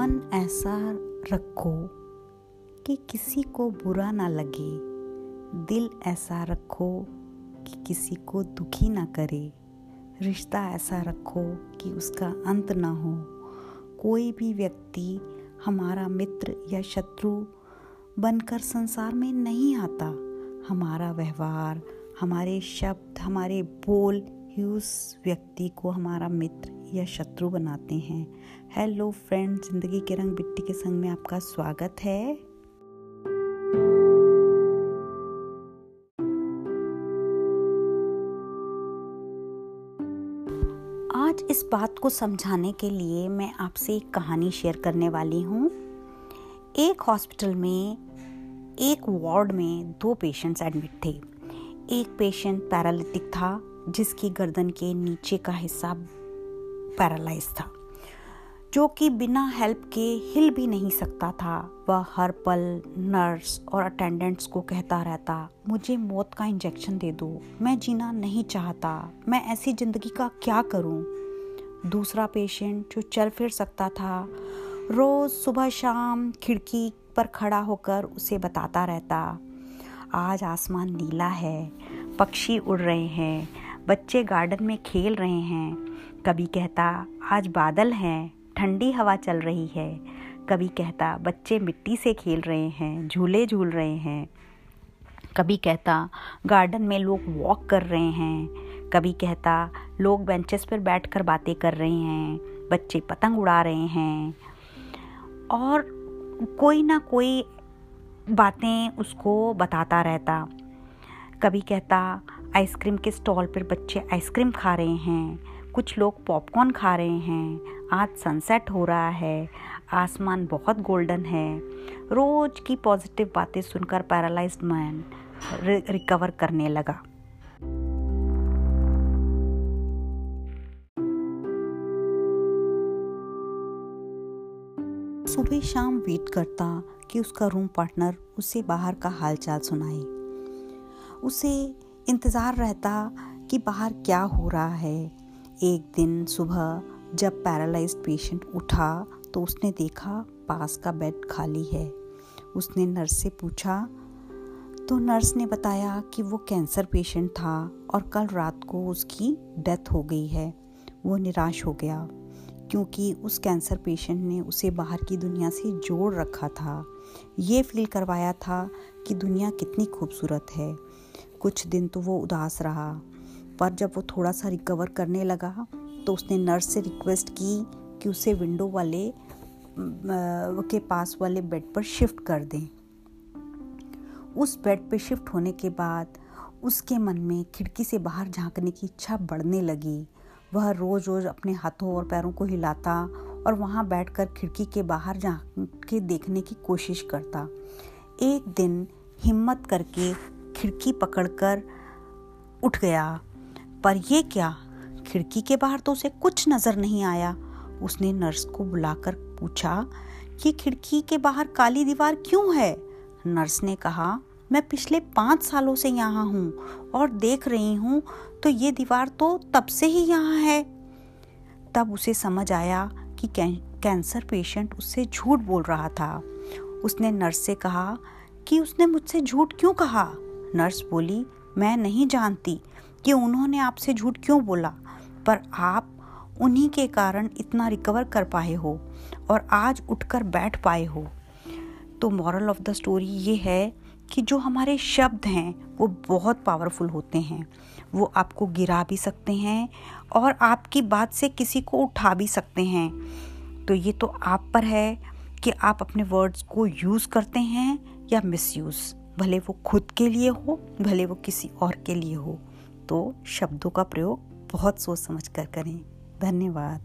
मन ऐसा रखो कि किसी को बुरा ना लगे। दिल ऐसा रखो कि किसी को दुखी ना करे। रिश्ता ऐसा रखो कि उसका अंत ना हो। कोई भी व्यक्ति हमारा मित्र या शत्रु बनकर संसार में नहीं आता। हमारा व्यवहार, हमारे शब्द, हमारे बोल ही उस व्यक्ति को, हमारा मित्र या शत्रु बनाते हैं। हेलो फ्रेंड ज़िंदगी के रंग बिट्टी के संग में आपका स्वागत है। आज इस बात को समझाने के लिए मैं आपसे एक कहानी शेयर करने वाली हूँ। एक हॉस्पिटल में, एक वार्ड में दो पेशेंट्स एडमिट थे। एक पेशेंट पैरालिटिक था, जिसकी गर्दन के नीचे का हिस्सा पैरालाइज था। जो कि बिना हेल्प के हिल भी नहीं सकता था। वह हर पल नर्स और अटेंडेंट्स को कहता रहता, मुझे मौत का इंजेक्शन दे दो। मैं जीना नहीं चाहता। मैं ऐसी ज़िंदगी का क्या करूँ? दूसरा पेशेंट, जो चल फिर सकता था, रोज़ सुबह शाम खिड़की पर खड़ा होकर उसे बताता रहता, आज आसमान नीला है, पक्षी उड़ रहे हैं, बच्चे गार्डन में खेल रहे हैं। कभी कहता, आज बादल हैं, ठंडी हवा चल रही है। कभी कहता, बच्चे मिट्टी से खेल रहे हैं, झूले झूल रहे हैं। कभी कहता, गार्डन में लोग वॉक कर रहे हैं। कभी कहता, लोग बेंचेस पर बैठकर बातें कर रहे हैं, बच्चे पतंग उड़ा रहे हैं। और कोई ना कोई बातें उसको बताता रहता। कभी कहता, आइसक्रीम के स्टॉल पर बच्चे आइसक्रीम खा रहे हैं। कुछ लोग पॉपकॉर्न खा रहे हैं। आज सनसेट हो रहा है। आसमान बहुत गोल्डन है। रोज की पॉजिटिव बातें सुनकर पैरालाइज्ड मैन रिकवर करने लगा। सुबह शाम वेट करता कि उसका रूम पार्टनर उसे बाहर का हालचाल सुनाए। उसे इंतज़ार रहता कि बाहर क्या हो रहा है। एक दिन सुबह जब पैरालाइज्ड पेशेंट उठा तो उसने देखा पास का बेड खाली है। उसने नर्स से पूछा तो नर्स ने बताया कि वो कैंसर पेशेंट था और कल रात को उसकी डेथ हो गई है। वो निराश हो गया, क्योंकि उस कैंसर पेशेंट ने उसे बाहर की दुनिया से जोड़ रखा था। ये फील करवाया था कि दुनिया कितनी खूबसूरत है। कुछ दिन तो वो उदास रहा पर जब वो थोड़ा सा रिकवर करने लगा तो उसने नर्स से रिक्वेस्ट की कि उसे विंडो वाले के पास वाले बेड पर शिफ्ट कर दें। उस बेड पे शिफ्ट होने के बाद, उसके मन में खिड़की से बाहर झांकने की इच्छा बढ़ने लगी। वह रोज़ रोज़ अपने हाथों और पैरों को हिलाता और वहाँ बैठकर खिड़की के बाहर झाँक के देखने की कोशिश करता। एक दिन हिम्मत करके खिड़की पकड़कर उठ गया। पर यह क्या? खिड़की के बाहर तो उसे कुछ नज़र नहीं आया। उसने नर्स को बुलाकर पूछा कि खिड़की के बाहर काली दीवार क्यों है? नर्स ने कहा, मैं पिछले पाँच सालों से यहाँ हूँ और देख रही हूँ तो ये दीवार तो तब से ही यहाँ है। तब उसे समझ आया कि, कैंसर पेशेंट उससे झूठ बोल रहा था। उसने नर्स से कहा कि उसने मुझसे झूठ क्यों कहा? नर्स बोली, मैं नहीं जानती कि उन्होंने आपसे झूठ क्यों बोला? पर आप उन्हीं के कारण इतना रिकवर कर पाए हो और आज उठकर बैठ पाए हो। तो मॉरल ऑफ़ द स्टोरी ये है कि जो हमारे शब्द हैं, वो बहुत पावरफुल होते हैं। वो आपको गिरा भी सकते हैं और आपकी बात से किसी को उठा भी सकते हैं। तो ये तो आप पर है कि आप अपने वर्ड्स को यूज़ करते हैं या मिसयूज़ भले वो खुद के लिए हो, भले वो किसी और के लिए हो। तो शब्दों का प्रयोग बहुत सोच समझ कर करें। धन्यवाद।